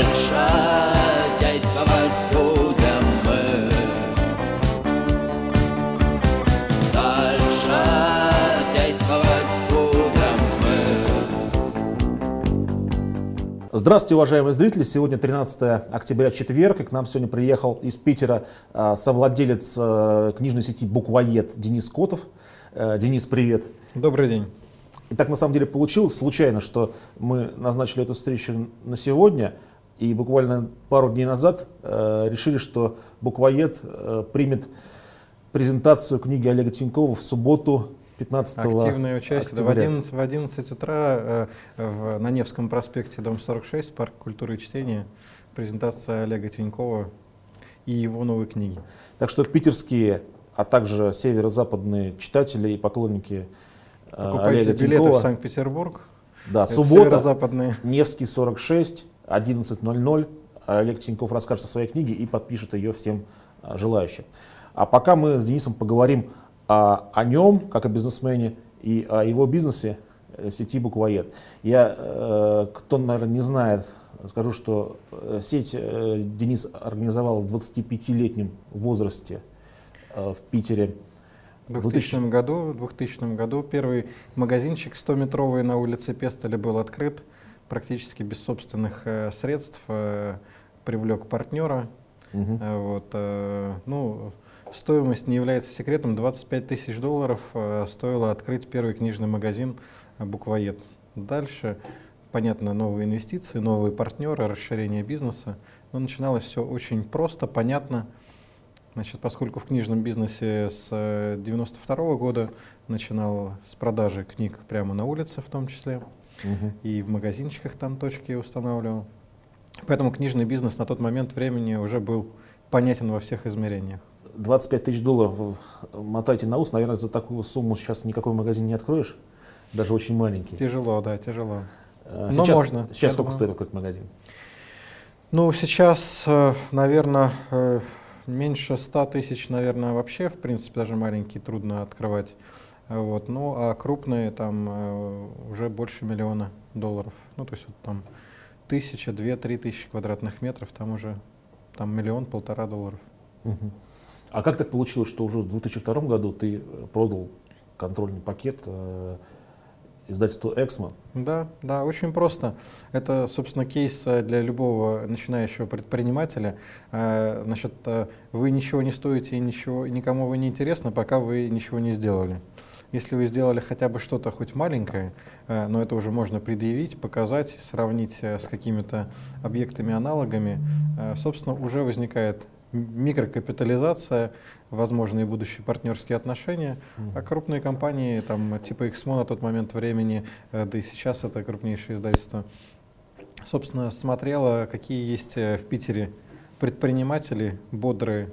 Дальше действовать будем мы. Дальше действовать будем мы. Здравствуйте, уважаемые зрители! Сегодня 13 октября, четверг, и к нам сегодня приехал из Питера э, совладелец э, книжной сети «Буквоед» Денис Котов. Э, Денис, привет! Добрый день. И так на самом деле получилось случайно, что мы назначили эту встречу на сегодня, и буквально пару дней назад э, решили, что буквоед э, примет презентацию книги Олега Тинькова в субботу 15 Активное участие в октября. 11, в 11 утра э, в, на Невском проспекте, дом 46, парк культуры и чтения, презентация Олега Тинькова и его новой книги. Так что питерские, а также северо-западные читатели и поклонники э, Покупайте Олега билеты Тинькова, в Санкт-Петербург. да, Это суббота, Северо-западные. Невский 46, 11.00. Олег Тиньков расскажет о своей книге и подпишет ее всем а, желающим. А пока мы с Денисом поговорим а, о нем, как о бизнесмене, и о его бизнесе э, сети Буквоед. Я, э, кто, наверное, не знает, скажу, что э, сеть Денис организовал в 25-летнем возрасте в Питере. В 2000 году, в 2000 году первый магазинчик 100-метровый на улице Пестеля был открыт практически без собственных э, средств, э, привлек партнера. Мгм. Э, Вот, ну, стоимость не является секретом. 25 тысяч долларов стоило открыть первый книжный магазин «Буквоед». Дальше, понятно, новые инвестиции, новые партнеры, расширение бизнеса. Но начиналось все очень просто, понятно. Значит, поскольку в книжном бизнесе с 92 года начинал с продажи книг прямо на улице в том числе, И в магазинчиках там точки устанавливал. Поэтому книжный бизнес на тот момент времени уже был понятен во всех измерениях. 25 тысяч долларов э, мотайте на ус, наверное, за такую сумму сейчас никакой магазин не откроешь, даже очень маленький. Тяжело, да, тяжело. Э, Но сейчас, можно, Сейчас сколько думаю. стоит этот магазин? Ну, сейчас, наверное, меньше 100 тысяч, наверное, вообще, в принципе, даже маленький трудно открывать. Вот. Ну, а крупные там э, уже больше миллиона долларов. Ну, то есть вот там тысяча, две, три тысячи квадратных метров, там уже там миллион, полтора долларов. Мгм. А как так получилось, что уже в 2002 году ты э, продал контрольный пакет э, издательству «Эксмо»? Да, да, очень просто. Это, собственно, кейс э, для любого начинающего предпринимателя. Э, Значит, вы ничего не стоите и ничего, никому вы не интересны, пока вы ничего не сделали. Если вы сделали хотя бы что-то хоть маленькое, э, но это уже можно предъявить, показать, сравнить э, с какими-то объектами-аналогами, э, собственно, уже возникает микрокапитализация, возможные будущие партнерские отношения, а крупные компании, там, типа Exmo на тот момент времени, да и сейчас это крупнейшее издательство, собственно, смотрела, какие есть в Питере предприниматели бодрые.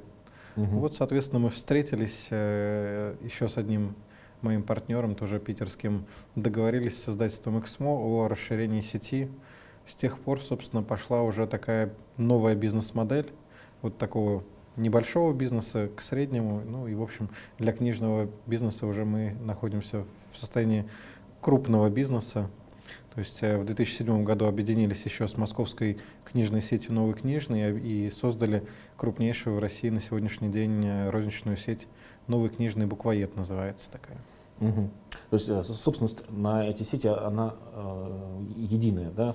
Мгм. Вот, соответственно, мы встретились еще с одним моим партнером, тоже питерским, договорились с издательством Exmo о расширении сети. С тех пор, собственно, пошла уже такая новая бизнес-модель, вот такого небольшого бизнеса к среднему. Ну и, в общем, для книжного бизнеса уже мы находимся в состоянии крупного бизнеса. То есть э, в 2007 году объединились еще с московской книжной сетью «Новый книжный» и создали крупнейшую в России на сегодняшний день э, розничную сеть «Новый книжный буквоед» называется такая. Мгм. То есть э, собственность на эти сети, она э, единая, да?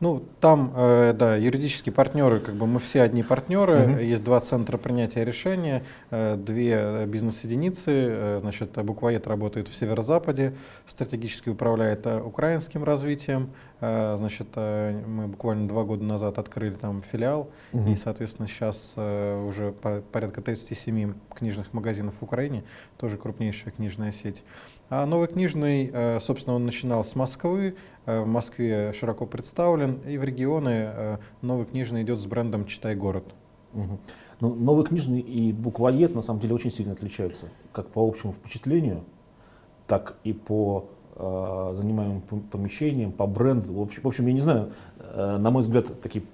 Ну, там, э, да, юридические партнеры, как бы мы все одни партнеры, Мгм. есть два центра принятия решения, э, две э, бизнес-единицы, э, значит, буквоед работает в северо-западе, стратегически управляет э, украинским развитием, э, значит, э, мы буквально два года назад открыли там филиал, Мгм. и, соответственно, сейчас э, уже по- порядка 37 книжных магазинов в Украине, тоже крупнейшая книжная сеть. А новый книжный, э, собственно, он начинал с Москвы, э, в Москве широко представлен, и в регионы э, новый книжный идет с брендом «Читай город». Мгм. Ну, новый книжный и буквоед на самом деле очень сильно отличаются, как по общему впечатлению, так и по э, занимаемым пом- помещениям, по бренду. В общем, в общем, я не знаю, э, на мой взгляд, такие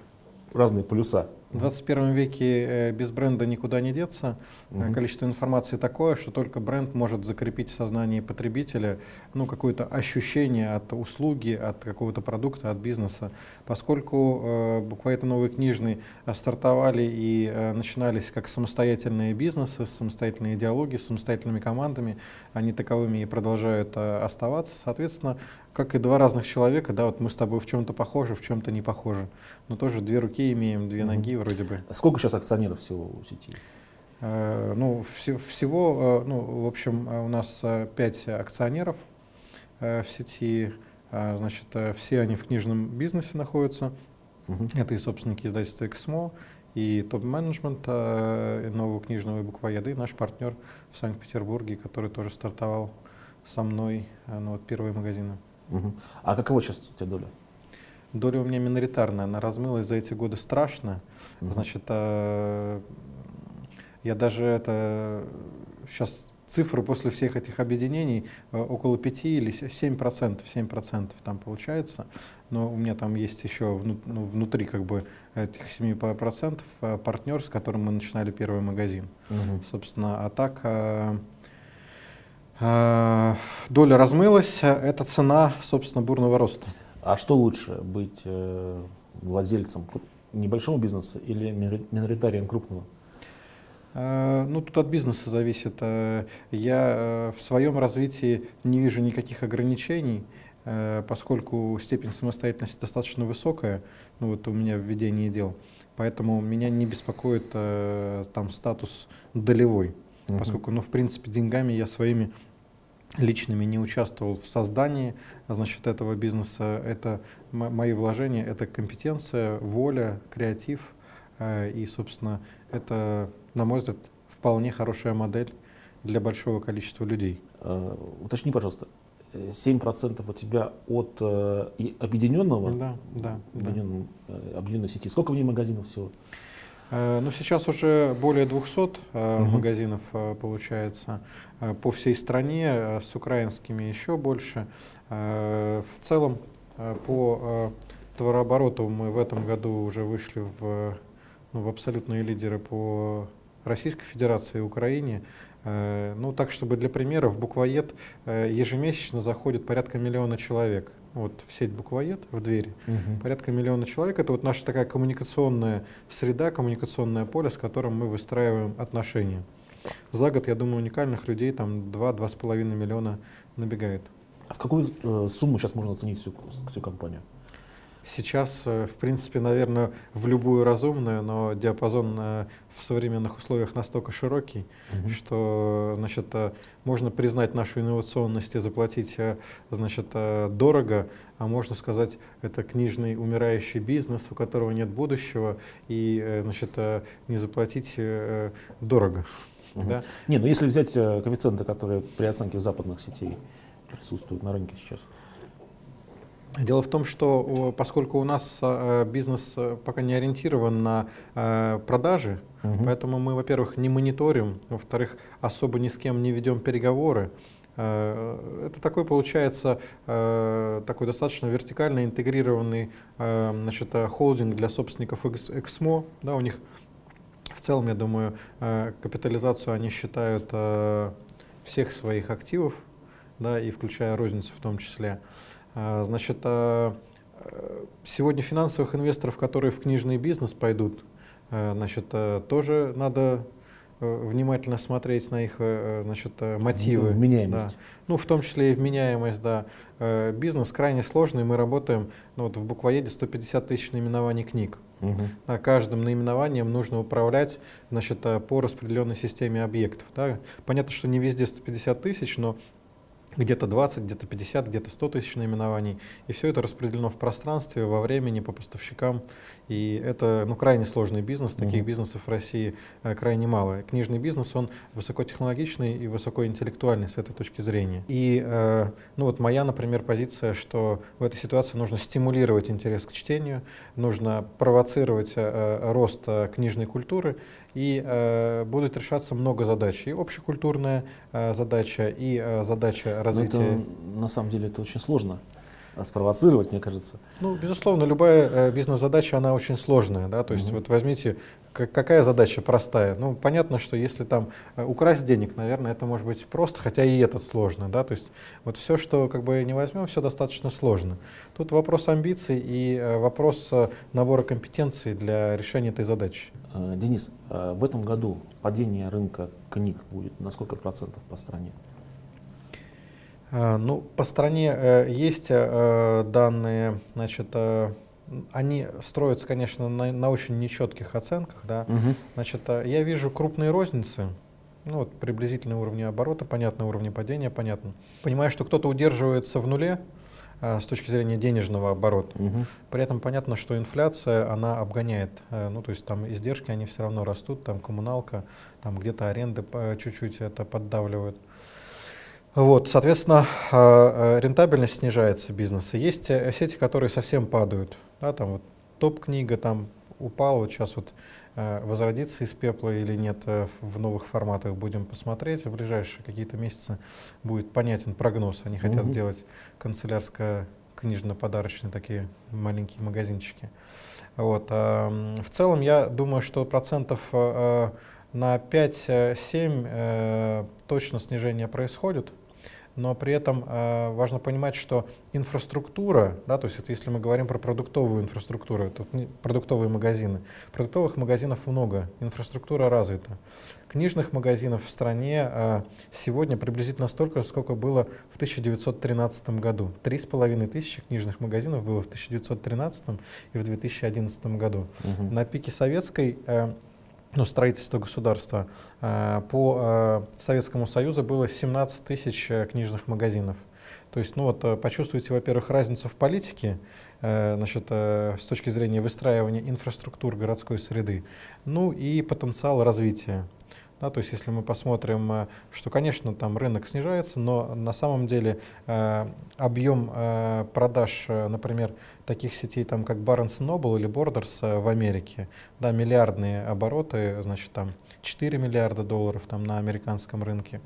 разные полюса. В 21 веке э, без бренда никуда не деться. Мгм. Количество информации такое, что только бренд может закрепить в сознании потребителя ну, какое-то ощущение от услуги, от какого-то продукта, от бизнеса. Поскольку э, буквально новые книжные э, стартовали и э, начинались как самостоятельные бизнесы, самостоятельные идеологии, с самостоятельными командами, они таковыми и продолжают э, оставаться. Соответственно, как и два разных человека, да, вот мы с тобой в чем-то похожи, в чем-то не похожи. Но тоже две руки имеем, две ноги вроде бы. Сколько сейчас акционеров всего у сети? Э, Ну, все- всего, э, ну, в общем, э, у нас э, пять акционеров э, в сети. Э, Значит, все они в книжном бизнесе находятся. Мгм. Это и собственники издательства «Эксмо», и топ-менеджмент нового книжного и буквоеда, и наш партнер в Санкт-Петербурге, который тоже стартовал со мной, ну, вот первые магазины. Мгм. А каково сейчас у тебя доля? Доля у меня миноритарная, она размылась за эти годы страшно. Мгм. Значит, э, я даже это сейчас цифры после всех этих объединений э, около 5 или 7 процентов, 7 процентов там получается. Но у меня там есть еще вну- ну, внутри как бы этих 7 процентов э, партнер, с которым мы начинали первый магазин. Мгм. Собственно, а так доля размылась. Это цена, собственно, бурного роста. А что лучше, быть э, владельцем небольшого бизнеса или минори- миноритарием крупного? Э, Ну, тут от бизнеса зависит. Э, Я э, в своем развитии не вижу никаких ограничений, э, поскольку степень самостоятельности достаточно высокая, ну вот у меня в ведении дел. Поэтому меня не беспокоит э, там статус долевой, поскольку, ну, в принципе, деньгами я своими личными не участвовал в создании, значит, этого бизнеса. Это мо- мои вложения, это компетенция, воля, креатив. э, И, собственно, это, на мой взгляд, вполне хорошая модель для большого количества людей. Э, Уточни, пожалуйста, э, 7% у тебя от э, объединенного, Да, да, да. объединенном, э, объединенной сети. Сколько в ней магазинов всего? Э, Ну, сейчас уже более 200 э, Мгм. магазинов э, получается э, по всей стране, э, с украинскими еще больше. Э, В целом, э, по э, товарообороту мы в этом году уже вышли в, ну, в абсолютные лидеры по Российской Федерации и Украине. Э, Ну, так, чтобы для примера, в буквоед э, ежемесячно заходит порядка миллиона человек. Вот в сеть буквоед, в двери. Порядка миллиона человек. Это вот наша такая коммуникационная среда, коммуникационное поле, с которым мы выстраиваем отношения. За год, я думаю, уникальных людей там 2-2,5 миллиона набегает. А в какую э, сумму сейчас можно оценить всю, всю компанию? Сейчас, э, в принципе, наверное, в любую разумную, но диапазон э, в современных условиях настолько широкий, Мгм. что значит, э, можно признать нашу инновационность и заплатить значит, дорого, а можно сказать, это книжный умирающий бизнес, у которого нет будущего, и значит, не заплатить дорого. Мгм. Да? Не, ну если взять коэффициенты, которые при оценке западных сетей присутствуют на рынке сейчас. Дело в том, что поскольку у нас э, бизнес э, пока не ориентирован на э, продажи, Мгм. Поэтому мы, во-первых, не мониторим, во-вторых, особо ни с кем не ведем переговоры. Это такой получается такой достаточно вертикально интегрированный значит, холдинг для собственников Эксмо. Да, у них в целом, я думаю, капитализацию они считают всех своих активов, да, и включая розницу в том числе. Э, Значит, э, э, сегодня финансовых инвесторов, которые в книжный бизнес пойдут, Э, Значит, э, тоже надо внимательно смотреть на их значит, мотивы. Вменяемость. Да. Ну, в том числе и вменяемость, да. Бизнес крайне сложный, мы работаем, ну, вот в буквоеде 150 тысяч наименований книг. Мгм. Да, каждым наименованием нужно управлять значит, по распределенной системе объектов. Да. Понятно, что не везде 150 тысяч, но где-то 20, где-то 50, где-то 100 тысяч наименований. И все это распределено в пространстве, во времени, по поставщикам. И это ну, крайне сложный бизнес. Таких Мгм. бизнесов в России э, крайне мало. Книжный бизнес, он высокотехнологичный и высокоинтеллектуальный с этой точки зрения. И э, ну, вот моя, например, позиция, что в этой ситуации нужно стимулировать интерес к чтению, нужно провоцировать э, э, рост э, книжной культуры, и э, будет решаться много задач. И общекультурная э, задача, и э, задача Но развития. это, на самом деле это очень сложно. Спровоцировать, мне кажется. Ну, безусловно, любая э, бизнес-задача, она очень сложная, да, то есть Мгм. вот возьмите, как- какая задача простая? Ну, понятно, что если там э, украсть денег, наверное, это может быть просто, хотя и это сложно, да, то есть вот все, что как бы не возьмем, все достаточно сложно. Тут вопрос амбиций и э, вопрос набора компетенций для решения этой задачи. Денис, в этом году падение рынка книг будет на сколько процентов по стране? А, Ну, по стране э, есть э, данные, значит, э, они строятся, конечно, на, на очень нечетких оценках, да. Значит, э, я вижу крупные розницы, ну вот приблизительные уровни оборота, понятно, уровни падения, понятно. Понимаю, что кто-то удерживается в нуле э, с точки зрения денежного оборота. Мгм. При этом понятно, что инфляция, она обгоняет, э, ну то есть там издержки, они все равно растут, там коммуналка, там где-то аренды э, чуть-чуть это поддавливают. Вот, соответственно, э, э, рентабельность снижается бизнеса. Есть э, сети, которые совсем падают. Да, там вот топ-книга там упала, вот сейчас вот возродится из пепла или нет в новых форматах будем посмотреть. В ближайшие какие-то месяцы будет понятен прогноз. Они хотят Мгм. делать канцелярско-книжно-подарочные такие маленькие магазинчики. Вот. а, В целом, я думаю, что процентов на 5-7 э, точно снижение происходит, но при этом э, важно понимать, что инфраструктура, да, то есть это если мы говорим про продуктовую инфраструктуру, тут не- продуктовые магазины, продуктовых магазинов много, инфраструктура развита. Книжных магазинов в стране э, сегодня приблизительно столько, сколько было в 1913 году. Три с половиной тысячи книжных магазинов было в 1913 и в 2011 году. Мгм. На пике советской, э, ну, строительства государства, э, по э, Советскому Союзу было 17 тысяч э, книжных магазинов. То есть, ну вот, почувствуйте, во-первых, разницу в политике, значит, с точки зрения выстраивания инфраструктур городской среды, ну и потенциал развития. Да, то есть, если мы посмотрим, э, что, конечно, там рынок снижается, но на самом деле э, объем э, продаж, э, например, таких сетей, там, как Barnes Noble или Borders э, в Америке, да, миллиардные обороты, значит, там 4 миллиарда долларов там, на американском рынке.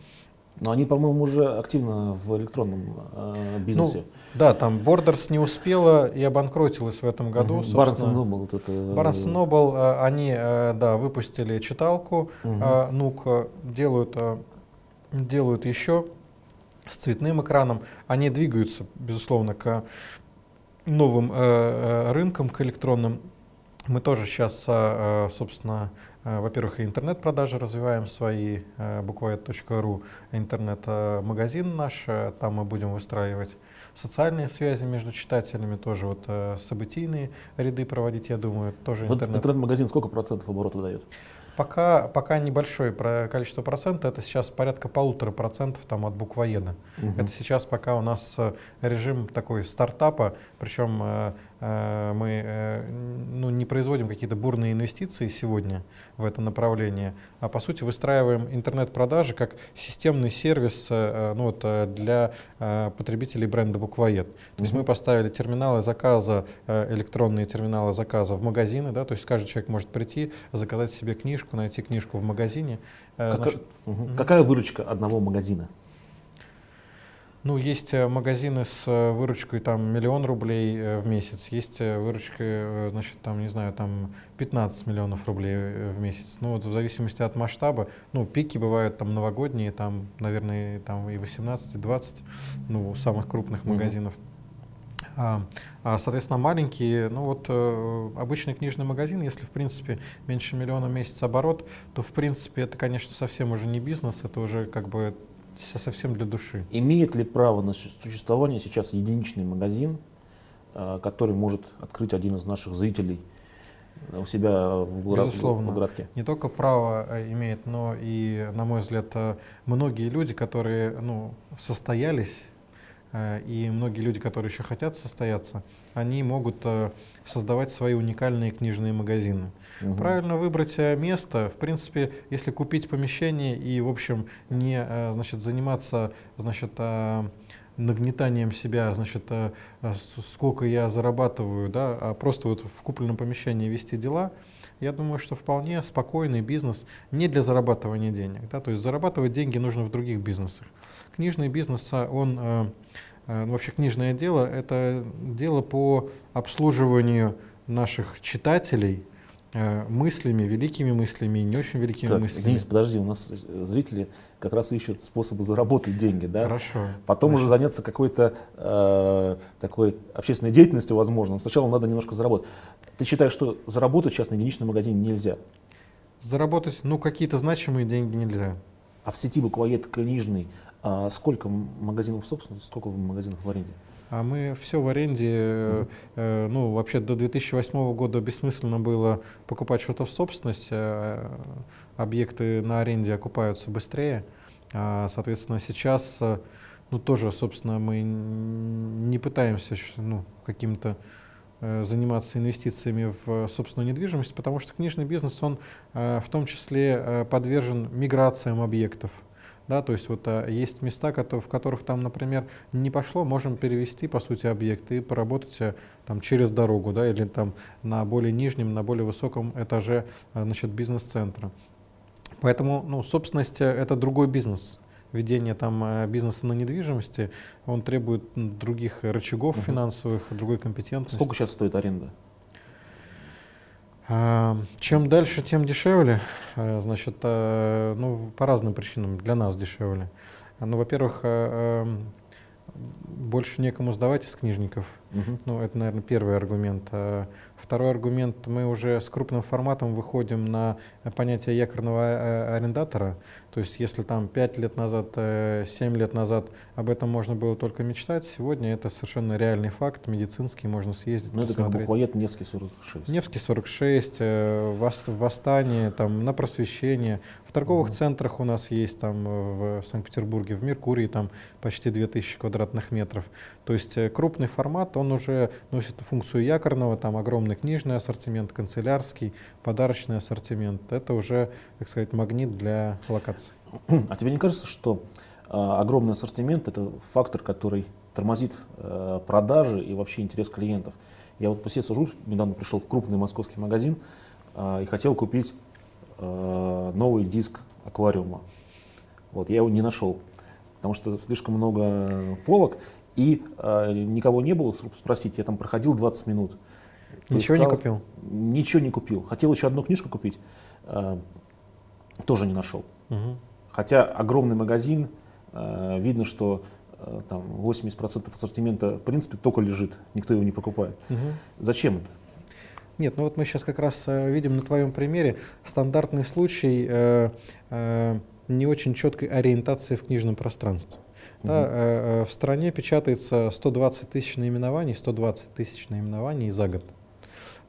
Но они, по-моему, уже активно в электронном э, бизнесе. Да, там Borders не успела и обанкротилась в этом году. Barnes Noble, вот это, Barnes Noble, э, они, э, да, выпустили читалку, Мгм. э, Нук, э, делают, э, делают еще с цветным экраном. Они двигаются, безусловно, к новым э, э, рынкам, к электронным. Мы тоже сейчас, э, собственно, во-первых, и интернет-продажи развиваем свои, э, буквоед.ру, интернет-магазин наш, э, там мы будем выстраивать социальные связи между читателями, тоже вот э, событийные ряды проводить, я думаю, тоже Вот интернет. интернет-магазин сколько процентов оборота дает? Пока, пока небольшое количество процентов, это сейчас порядка полутора процентов там, от буквоеда. Мгм. Это сейчас пока у нас э, режим такой стартапа, причем э, э, мы э, ну, не производим какие-то бурные инвестиции сегодня в это направление, а по сути выстраиваем интернет-продажи как системный сервис э, ну, вот, э, для э, потребителей бренда Буквоед. То есть Мгм. мы поставили терминалы заказа, э, электронные терминалы заказа в магазины, да, то есть каждый человек может прийти, заказать себе книжку, найти книжку в магазине. Э, Кака- значит. Мгм. Какая выручка одного магазина? Ну, есть э, магазины с э, выручкой там миллион рублей э, в месяц, есть выручка, значит, там, не знаю, там 15 миллионов рублей в месяц. Ну, вот в зависимости от масштаба, ну, пики бывают там новогодние, там, наверное, там и 18, и 20, ну, у самых крупных магазинов. А, а, соответственно, маленькие, ну вот э, обычный книжный магазин, если в принципе меньше миллиона в месяц оборот, то в принципе это, конечно, совсем уже не бизнес, это уже как бы совсем для души. Имеет ли право на су- существование сейчас единичный магазин, э, который может открыть один из наших зрителей э, у себя в, гора- Безусловно. в городке? не только право э, имеет, но и, на мой взгляд, многие люди, которые ну, состоялись, и многие люди, которые еще хотят состояться, они могут э, создавать свои уникальные книжные магазины. Мгм. Правильно выбрать э, место. В принципе, если купить помещение и, в общем, не э, значит, заниматься значит, э, нагнетанием себя, значит, э, э, сколько я зарабатываю, да, а просто вот в купленном помещении вести дела, я думаю, что вполне спокойный бизнес не для зарабатывания денег. Да, то есть зарабатывать деньги нужно в других бизнесах. Книжный бизнес, а, он э, э, ну, вообще книжное дело — это дело по обслуживанию наших читателей э, мыслями, великими мыслями не очень великими Так, мыслями. Денис, подожди, у нас зрители как раз ищут способы заработать деньги, да? Хорошо. Потом Хорошо. уже заняться какой-то э, такой общественной деятельностью, возможно. Но сначала надо немножко заработать. Ты считаешь, что заработать сейчас на единичном магазине нельзя? Заработать, ну, какие-то значимые деньги нельзя. А в сети буквоед книжный а сколько магазинов в собственности, сколько магазинов в аренде? А мы все в аренде, э, ну, вообще до 2008 года бессмысленно было покупать что-то в собственность, э, объекты на аренде окупаются быстрее. А, соответственно, сейчас, э, ну, тоже, собственно, мы не пытаемся, ну, каким-то э, заниматься инвестициями в собственную недвижимость, потому что книжный бизнес, он э, в том числе подвержен миграциям объектов. Да, то есть вот а, есть места, в которых там, например, не пошло, можем перевести, по сути, объект и поработать э, там через дорогу, да, или там на более нижнем, на более высоком этаже, э, значит, бизнес-центра. Поэтому, ну, собственность это другой бизнес. Ведение там бизнеса на недвижимости, он требует других рычагов Мгм. финансовых, другой компетентности. Сколько сейчас стоит аренда? Чем дальше, тем дешевле. Э, Значит, э, ну, по разным причинам для нас дешевле. Ну, во-первых, э, эм, больше некому сдавать из книжников. Мгм. Ну, это, наверное, первый аргумент. Второй аргумент, мы уже с крупным форматом выходим на понятие якорного э, арендатора. То есть, если там 5 лет назад, э, 7 лет назад об этом можно было только мечтать, сегодня это совершенно реальный факт, медицинский, можно съездить, Ну, это как буквоед Невский 46. Невский 46, э, Вос- Восстание, там, на просвещение. В торговых Мгм. центрах у нас есть там э, в Санкт-Петербурге, в Меркурии там почти 2000 квадратных метров. То есть э, крупный формат, он уже носит функцию якорного, там огромный книжный ассортимент, канцелярский, подарочный ассортимент. Это уже, так сказать, магнит для локаций. А тебе не кажется, что а, огромный ассортимент это фактор, который тормозит э, продажи и вообще интерес клиентов? Я вот по себе сажу, недавно пришел в крупный московский магазин а, и хотел купить э, новый диск аквариума. Вот, я его не нашел, потому что слишком много полок, и э, никого не было спросить, я там проходил 20 минут. Ничего не Поискал, купил? Ничего не купил. Хотел еще одну книжку купить, э, тоже не нашел. Мгм. Хотя огромный магазин, э, видно, что э, там 80% ассортимента в принципе только лежит, никто его не покупает. Мгм. Зачем это? Нет, ну вот мы сейчас как раз э, видим на твоем примере стандартный случай э, э, не очень четкой ориентации в книжном пространстве. Да, э, э, в стране печатается 120 тысяч наименований, 120 тысяч наименований за год.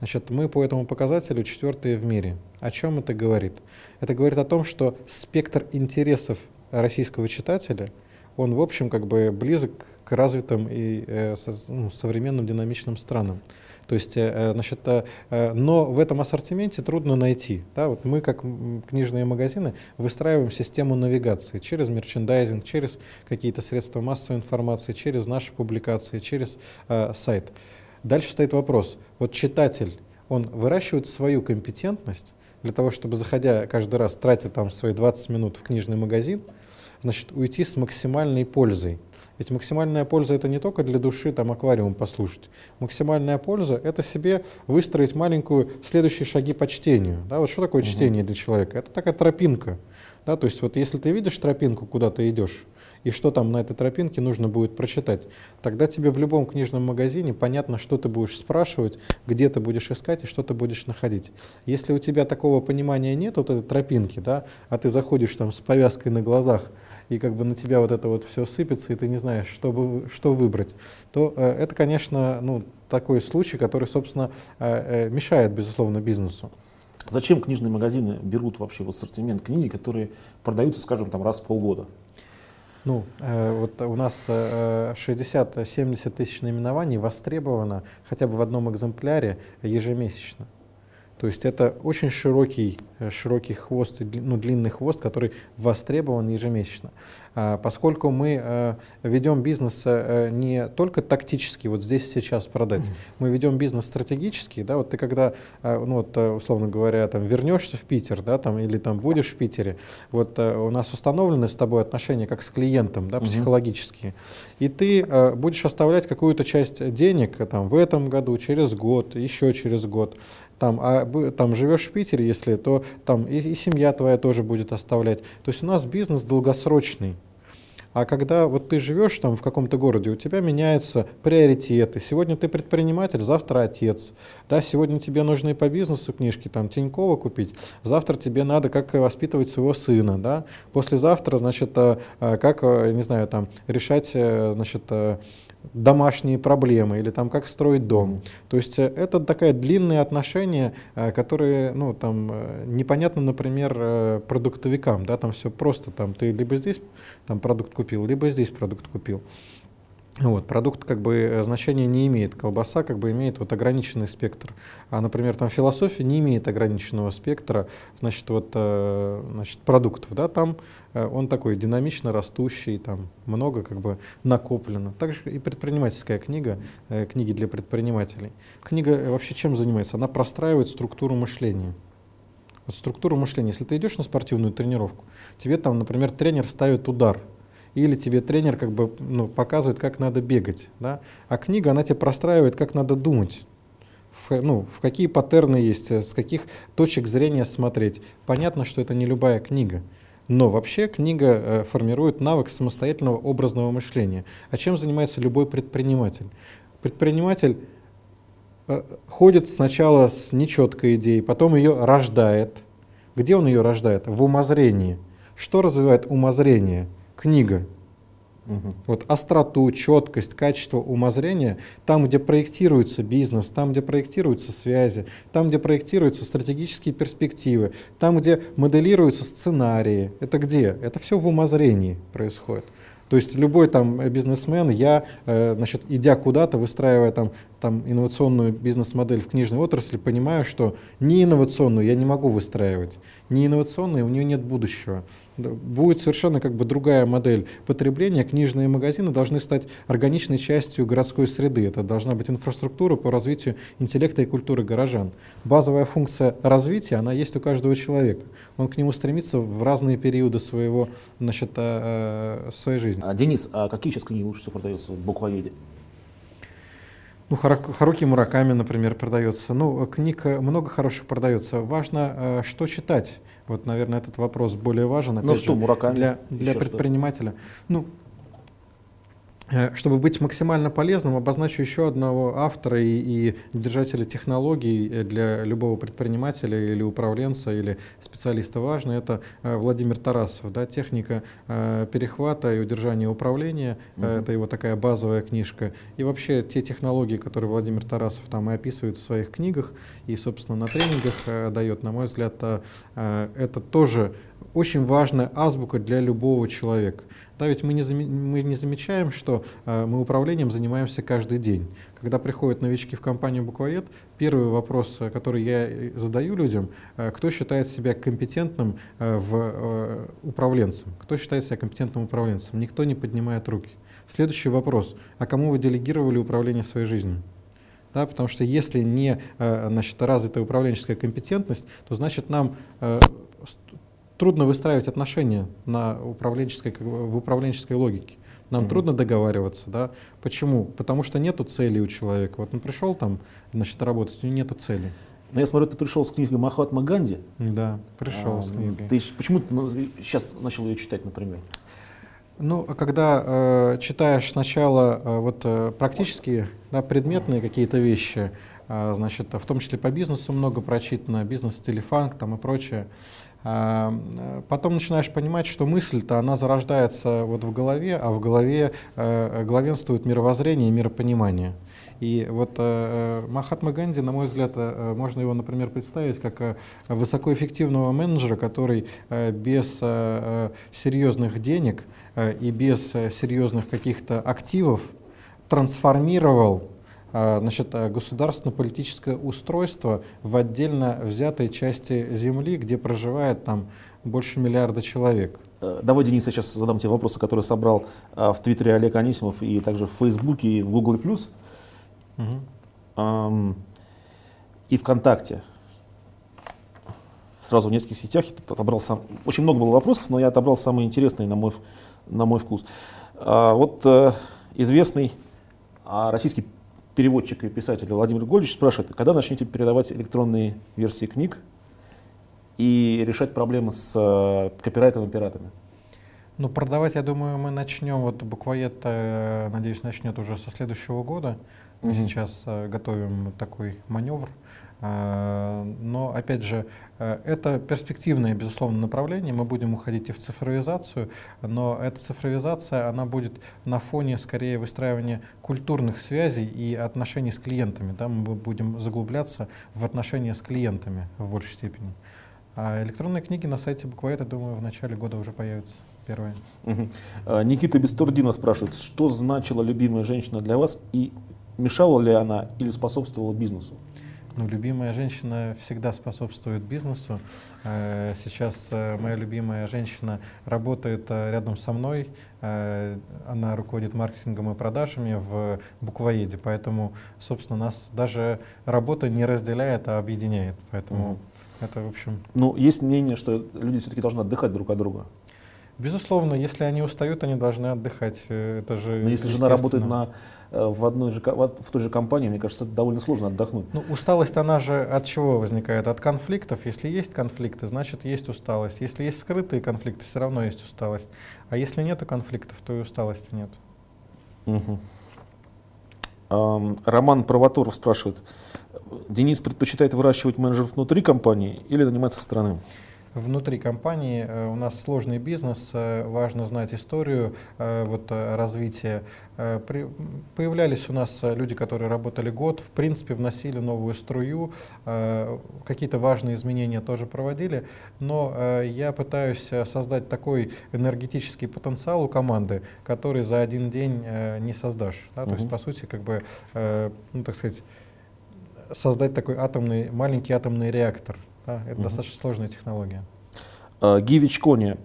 Значит, мы по этому показателю четвертые в мире. О чем это говорит? Это говорит о том, что спектр интересов российского читателя, он, в общем, как бы близок к развитым и э, со- ну, современным динамичным странам. То есть, э, э, значит, э, э, но в этом ассортименте трудно найти. Да? Вот мы, как книжные магазины, выстраиваем систему навигации через мерчендайзинг, через какие-то средства массовой информации, через наши публикации, через э, сайт. Дальше стоит вопрос. Вот читатель, он выращивает свою компетентность для того, чтобы, заходя каждый раз, тратя там свои 20 минут в книжный магазин, значит, уйти с максимальной пользой. Ведь максимальная польза это не только для души там аквариум послушать. Максимальная польза это себе выстроить маленькую следующие шаги по чтению. Да, вот что такое Мгм. чтение для человека? Это такая тропинка. Да, то есть вот если ты видишь тропинку, куда ты идешь, и что там на этой тропинке нужно будет прочитать, тогда тебе в любом книжном магазине понятно, что ты будешь спрашивать, где ты будешь искать и что ты будешь находить. Если у тебя такого понимания нет, вот этой тропинки, да, а ты заходишь там с повязкой на глазах, и как бы на тебя вот это вот все сыпется, и ты не знаешь, что, бы что выбрать, то э, это, конечно, ну, такой случай, который, собственно, э, э, мешает, безусловно, бизнесу. Зачем книжные магазины берут вообще в ассортимент книги, которые продаются, скажем, там раз в полгода? Ну, э, вот у нас э, 60-70 тысяч наименований востребовано хотя бы в одном экземпляре ежемесячно. То есть это очень широкий э, широкий хвост, ну, длинный хвост, который востребован ежемесячно. А, поскольку мы э, ведем бизнес э, не только тактически, вот здесь сейчас продать, мы ведем бизнес стратегически, да, вот ты когда, ну вот, условно говоря, там вернешься в Питер, да, там, или там будешь в Питере, вот у нас установлены с тобой отношения как с клиентом, да, психологические, и ты будешь оставлять какую-то часть денег там в этом году, через год, еще через год, там, а там живешь в Питере, если, то там и, и семья твоя тоже будет оставлять. То есть у нас бизнес долгосрочный. А когда вот ты живешь там в каком-то городе, у тебя меняются приоритеты. Сегодня ты предприниматель, завтра отец. Да, сегодня тебе нужны по бизнесу книжки, там Тинькова купить. Завтра тебе надо как воспитывать своего сына. Да? Послезавтра, значит, э, э, как, э, не знаю, там решать, значит, домашние проблемы или там как строить дом. То есть э, это такая длинные отношения, э, которые, ну, там, э, непонятно, например, продуктовикам, да, там все просто, там, ты либо здесь там продукт купил, либо здесь продукт купил. Вот, продукт как бы э, значения не имеет. Колбаса как бы имеет вот ограниченный спектр. А, например, там философия не имеет ограниченного спектра, значит, вот, э, значит, продуктов. Да, там э, он такой динамично растущий, там много как бы накоплено. Также и предпринимательская книга, книги для предпринимателей. Книга вообще чем занимается? Она простраивает структуру мышления. Вот структуру мышления. Если ты идешь на спортивную тренировку, тебе там, например, тренер ставит удар – или тебе тренер как бы ну, показывает, как надо бегать. Да? А книга, она тебе простраивает, как надо думать. В, ну, в какие паттерны есть, э, с каких точек зрения смотреть. Понятно, что это не любая книга. Но вообще книга э, формирует навык самостоятельного образного мышления. А чем занимается любой предприниматель? Предприниматель э, ходит сначала с нечеткой идеей, потом ее рождает. Где он ее рождает? В умозрении. Что развивает умозрение? Книга. Угу. Вот остроту, четкость, качество умозрения, там, где проектируется бизнес, там, где проектируются связи, там, где проектируются стратегические перспективы, там, где моделируются сценарии. Это где? Это все в умозрении происходит. То есть любой там бизнесмен, я, э, значит, идя куда-то, выстраивая там там, инновационную бизнес-модель в книжной отрасли, понимаю, что не инновационную я не могу выстраивать, не инновационную, у нее нет будущего. Будет совершенно как бы другая модель потребления. Книжные магазины должны стать органичной частью городской среды. Это должна быть инфраструктура по развитию интеллекта и культуры горожан. Базовая функция развития, она есть у каждого человека. Он к нему стремится в разные периоды своего, значит, э, э, своей жизни. А, Денис, а какие сейчас книги лучше всего продаются в буквоеде? Ну, Харуки Мураками, например, продается. Ну, книг много хороших продается. Важно, э, что читать. Вот, наверное, этот вопрос более важен. Ну что, Мураками? Для, для предпринимателя. Что? Ну, Э, чтобы быть максимально полезным, обозначу еще одного автора и, и держателя технологий э, для любого предпринимателя или управленца или специалиста важно. Это э, Владимир Тарасов. Да, техника перехвата и удержания управления. Угу. Это его такая базовая книжка. И вообще те технологии, которые Владимир Тарасов там и описывает в своих книгах и, собственно, на тренингах дает, на мой взгляд, это тоже очень важная азбука для любого человека. Да, ведь мы не, мы не замечаем, что э, мы управлением занимаемся каждый день. Когда приходят новички в компанию Буквоед, первый вопрос, э, который я э, задаю людям, э, кто считает себя компетентным э, в э, управленцем, кто считает себя компетентным управленцем. Никто не поднимает руки. Следующий вопрос, а кому вы делегировали управление своей жизнью? Да, потому что если не э, значит, развитая управленческая компетентность, то значит нам трудно выстраивать отношения на управленческой, в управленческой логике. Нам mm-hmm. трудно договариваться, да? Почему? Потому что нету цели у человека. Вот он пришел там, значит, работать, у него нету цели. Но я смотрю, ты пришел с книгой Махатма Ганди. Да, пришел а, с книгой. Ты почему ты ну, сейчас начал ее читать, например? Ну, когда э, читаешь сначала э, вот э, практические, да, предметные какие-то вещи, э, значит, в том числе по бизнесу много прочитано, бизнес-телефанк там и прочее, а, потом начинаешь понимать, что мысль-то она зарождается вот в голове, а в голове э, главенствует мировоззрение и миропонимание. И вот э, Махатма Ганди, на мой взгляд, э, можно его, например, представить как э, высокоэффективного менеджера, который э, без э, серьезных денег э, и без э, серьезных каких-то активов трансформировал значит, а, государственно-политическое устройство в отдельно взятой части Земли, где проживает там больше миллиарда человек. Э, давай, Денис, я сейчас задам тебе вопросы, которые собрал а, в Твиттере Олег Анисимов и также в Фейсбуке и в Google+. Угу. И ВКонтакте. Сразу в нескольких сетях я отобрал сам. Очень много было вопросов, но я отобрал самые интересные на мой, на мой вкус. А, вот э, известный а, российский переводчик и писатель Владимир Гольдич спрашивает, когда начнете передавать электронные версии книг и решать проблемы с э, копирайтом и пиратами? Ну, продавать, я думаю, мы начнем, вот буквоед, э, надеюсь, начнет уже со следующего года. Мы Мгм. сейчас э, готовим такой маневр. Э, Но, опять же, э, это перспективное, безусловно, направление. Мы будем уходить и в цифровизацию, но эта цифровизация, она будет на фоне, скорее, выстраивания культурных связей и отношений с клиентами. Да? Мы бу- будем заглубляться в отношения с клиентами в большей степени. А электронные книги на сайте Буквоед, я думаю, в начале года уже появятся первые. А, Никита Бестурдинов спрашивает, что значила любимая женщина для вас и мешала ли она или способствовала бизнесу? Ну, любимая женщина всегда способствует бизнесу. Э, Сейчас э, моя любимая женщина работает э, рядом со мной. Она руководит маркетингом и продажами в буквоеде, поэтому, собственно, нас даже работа не разделяет, а объединяет. Поэтому Мгм. это, в общем, Ну, есть мнение, что люди все-таки должны отдыхать друг от друга. Безусловно, если они устают, они должны отдыхать. Э, Это же Но если жена работает на, э, в, одной же, в той же компании, мне кажется, это довольно сложно отдохнуть. Ну, усталость, она же от чего возникает? От конфликтов. Если есть конфликты, значит есть усталость. Если есть скрытые конфликты, все равно есть усталость. А если нету конфликтов, то и усталости нет. Ам, Роман Провоторов спрашивает, Денис предпочитает выращивать менеджеров внутри компании или нанимать со стороны? Внутри компании э, у нас сложный бизнес, э, важно знать историю э, вот, развития. Появлялись у нас люди, которые работали год, в принципе, вносили новую струю, какие-то важные изменения тоже проводили, но я пытаюсь создать такой энергетический потенциал у команды, который за один день не создашь. да, То есть, по сути, как бы, ну, так сказать, создать такой атомный, маленький атомный реактор. Да, это Мгм. достаточно сложная технология. А, Гивич Кони,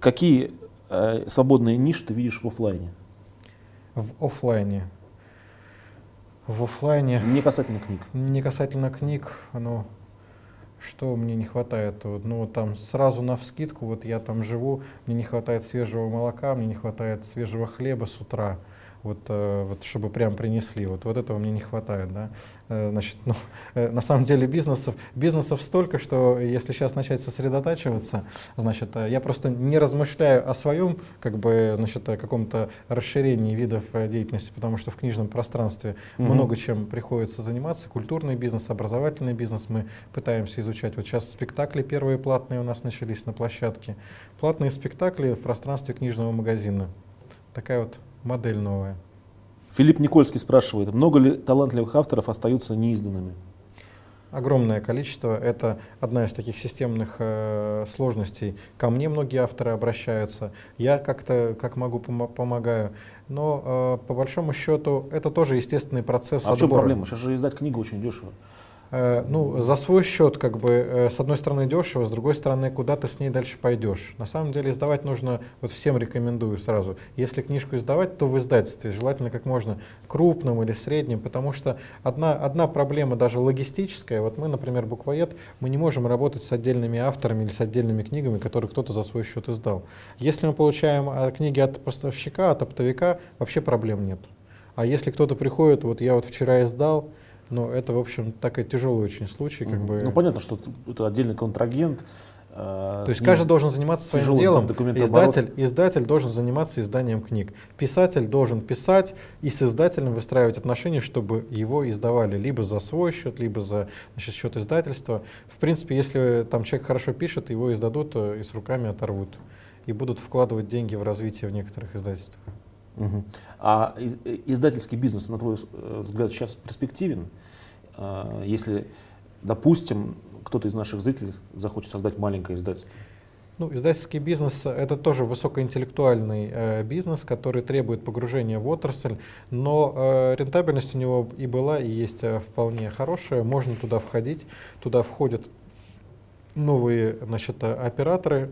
какие э, свободные ниши ты видишь в офлайне? В оффлайне. В оффлайне, Не касательно книг. не касательно книг, ну, что мне не хватает? Вот, Ну, там сразу на вскидку, вот я там живу, мне не хватает свежего молока, мне не хватает свежего хлеба с утра. Вот, э, вот чтобы прям принесли, вот, вот этого мне не хватает, да. Э, значит, ну, э, на самом деле бизнесов, бизнесов столько, что если сейчас начать сосредотачиваться, значит, я просто не размышляю о своем, как бы, значит, каком-то расширении видов деятельности, потому что в книжном пространстве Мгм. много чем приходится заниматься. Культурный бизнес, образовательный бизнес мы пытаемся изучать. Вот сейчас спектакли первые платные у нас начались на площадке. Платные спектакли в пространстве книжного магазина. Такая вот модель новая. Филипп Никольский спрашивает, много ли талантливых авторов остаются неизданными? Огромное количество. Это одна из таких системных э, сложностей. Ко мне многие авторы обращаются. Я как-то, как могу, помо- помогаю. Но э, по большому счету это тоже естественный процесс А в чем отбора. проблема? Сейчас же издать книгу очень дешево. Э, Ну, за свой счет, как бы, э, с одной стороны дешево, с другой стороны, куда ты с ней дальше пойдешь. На самом деле издавать нужно, вот всем рекомендую сразу, если книжку издавать, то в издательстве, желательно как можно крупным или средним, потому что одна, одна проблема даже логистическая, вот мы, например, буквоед, мы не можем работать с отдельными авторами или с отдельными книгами, которые кто-то за свой счет издал. Если мы получаем э, книги от поставщика, от оптовика, вообще проблем нет. А если кто-то приходит, вот я вот вчера издал, ну, это, в общем, такой тяжелый очень случай, как бы. Ну, понятно, что это отдельный контрагент. э, То есть каждый должен заниматься своим делом. Издатель, издатель должен заниматься изданием книг. Писатель должен писать и с издателем выстраивать отношения, чтобы его издавали либо за свой счет, либо за значит, счет издательства. В принципе, если там человек хорошо пишет, его издадут э, и с руками оторвут. И будут вкладывать деньги в развитие в некоторых издательствах. Мгм. А из- издательский бизнес, на твой э, взгляд, сейчас перспективен? А, Если, допустим, кто-то из наших зрителей захочет создать маленькое издательство. Ну, издательский бизнес — это тоже высокоинтеллектуальный э, бизнес, который требует погружения в отрасль, но э, рентабельность у него и была, и есть э, вполне хорошая. Можно туда входить. Туда входят новые значит, э, операторы,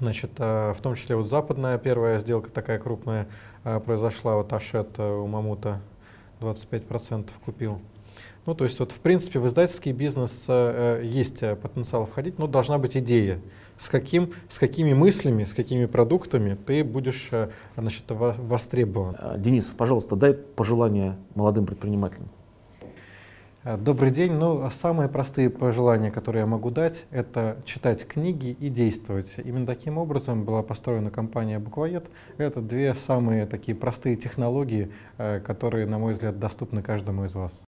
значит, э, в том числе вот западная первая сделка такая крупная э, произошла, вот Ашет э, у Мамута 25% купил. Ну, то есть, вот, в принципе, в издательский бизнес э, есть потенциал входить, но должна быть идея, с, каким, с какими мыслями, с какими продуктами ты будешь э, значит, востребован. Денис, пожалуйста, дай пожелания молодым предпринимателям. Э, добрый день. Ну, самые простые пожелания, которые я могу дать, это читать книги и действовать. Именно таким образом была построена компания Буквоед. Это две самые такие простые технологии, которые, на мой взгляд, доступны каждому из вас.